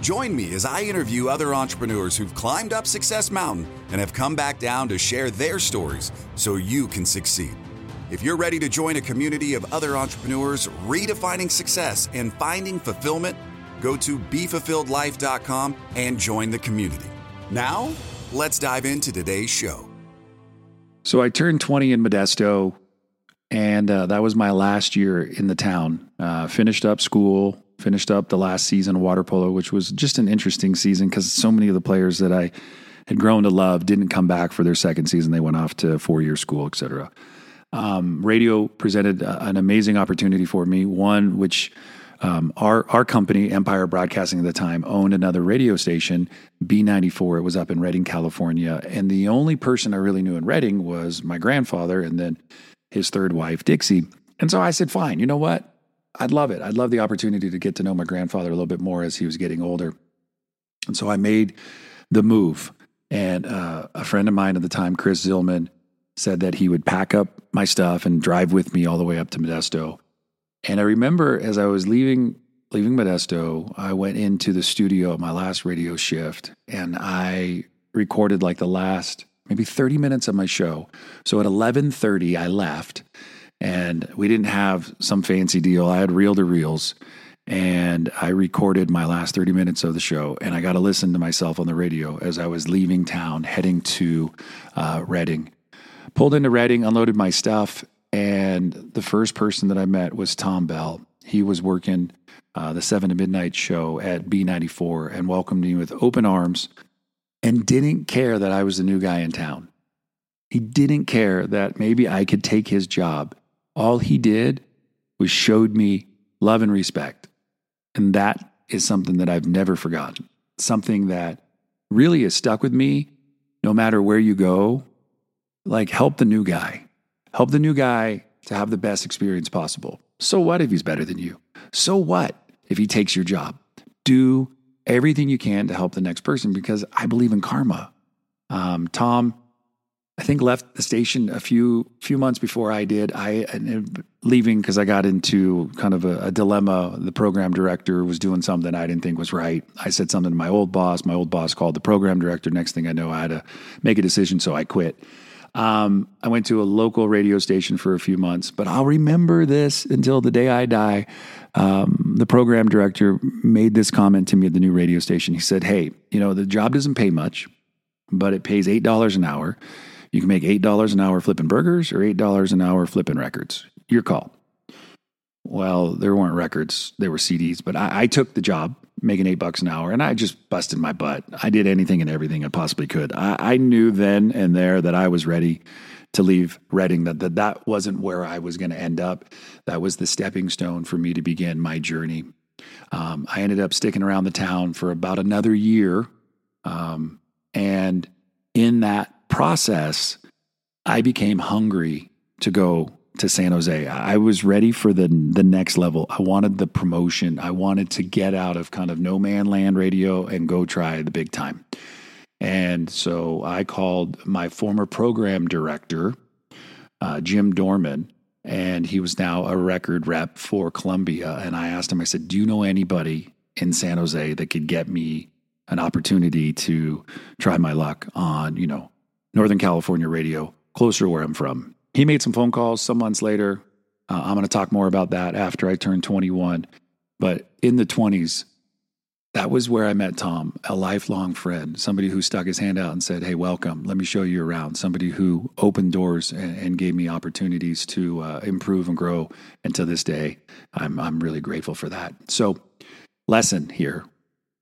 Join me as I interview other entrepreneurs who've climbed up Success Mountain and have come back down to share their stories so you can succeed. If you're ready to join a community of other entrepreneurs redefining success and finding fulfillment, go to BeFulfilledLife.com and join the community. Now, let's dive into today's show. So I turned 20 in Modesto, and uh, that was my last year in the town. Uh, finished up school, finished up the last season of water polo, which was just an interesting season because so many of the players that I had grown to love didn't come back for their second season. They went off to four year school, et cetera. Um, radio presented an amazing opportunity for me, one which um, our our company, Empire Broadcasting at the time, owned another radio station, B94. It was up in Redding, California, and the only person I really knew in Redding was my grandfather, and then his third wife, Dixie. And so I said, "Fine, you know what? I'd love it. I'd love the opportunity to get to know my grandfather a little bit more as he was getting older." And so I made the move. And uh, a friend of mine at the time, Chris Zillman, said that he would pack up my stuff and drive with me all the way up to Modesto. And I remember as I was leaving leaving Modesto, I went into the studio my last radio shift and I recorded like the last maybe 30 minutes of my show. So at 11:30 I left and we didn't have some fancy deal. I had reel to reels and I recorded my last 30 minutes of the show and I got to listen to myself on the radio as I was leaving town heading to uh, Redding. Pulled into Redding, unloaded my stuff, and the first person that I met was Tom Bell. He was working uh, the 7 to Midnight show at B94 and welcomed me with open arms and didn't care that I was the new guy in town. He didn't care that maybe I could take his job. All he did was showed me love and respect. And that is something that I've never forgotten. Something that really has stuck with me no matter where you go. Like, help the new guy, help the new guy to have the best experience possible. So, what if he's better than you? So, what if he takes your job? Do everything you can to help the next person because I believe in karma. Um, Tom I think left the station a few few months before I did. I leaving because I got into kind of a, a, dilemma. The program director was doing something I didn't think was right. I said something to my old boss. My old boss called the program director. Next thing I know, I had to make a decision, so I quit. Um, I went to a local radio station for a few months, but I'll remember this until the day I die. Um, the program director made this comment to me at the new radio station. He said, "Hey, you know the job doesn't pay much, but it pays eight dollars an hour." You can make $8 an hour flipping burgers or $8 an hour flipping records. Your call. Well, there weren't records, there were CDs, but I, I took the job making eight bucks an hour and I just busted my butt. I did anything and everything I possibly could. I, I knew then and there that I was ready to leave Redding, that, that that wasn't where I was going to end up. That was the stepping stone for me to begin my journey. Um, I ended up sticking around the town for about another year. Um, and in that process, I became hungry to go to San Jose. I was ready for the the next level. I wanted the promotion. I wanted to get out of kind of no man land radio and go try the big time. And so I called my former program director, uh, Jim Dorman, and he was now a record rep for Columbia. And I asked him, I said, Do you know anybody in San Jose that could get me an opportunity to try my luck on, you know, Northern California radio, closer where I'm from. He made some phone calls some months later. Uh, I'm going to talk more about that after I turn 21. But in the 20s, that was where I met Tom, a lifelong friend, somebody who stuck his hand out and said, Hey, welcome. Let me show you around. Somebody who opened doors and, and gave me opportunities to uh, improve and grow. And to this day, I'm, I'm really grateful for that. So, lesson here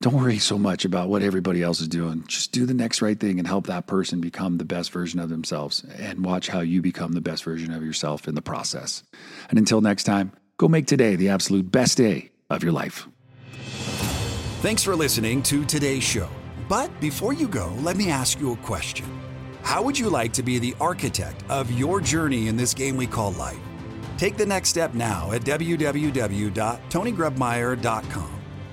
don't worry so much about what everybody else is doing. Just do the next right thing and help that person become the best version of themselves and watch how you become the best version of yourself in the process. And until next time, go make today the absolute best day of your life. Thanks for listening to today's show. But before you go, let me ask you a question. How would you like to be the architect of your journey in this game we call life? Take the next step now at www.tonygrebmeyer.com.